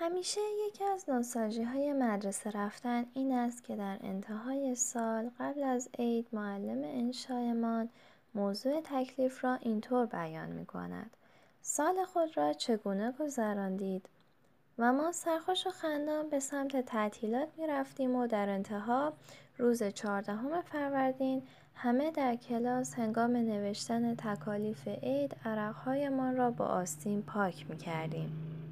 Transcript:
همیشه یکی از نوستالژی های مدرسه رفتن این است که در انتهای سال قبل از عید معلم انشایمان موضوع تکلیف را اینطور بیان می کند. سال خود را چگونه گذراندید؟ و ما سرخوش و خندان به سمت تعطیلات می رفتیم و در انتها روز چهاردهم فروردین همه در کلاس هنگام نوشتن تکالیف عید عرقهایمان را با آستین پاک می کردیم.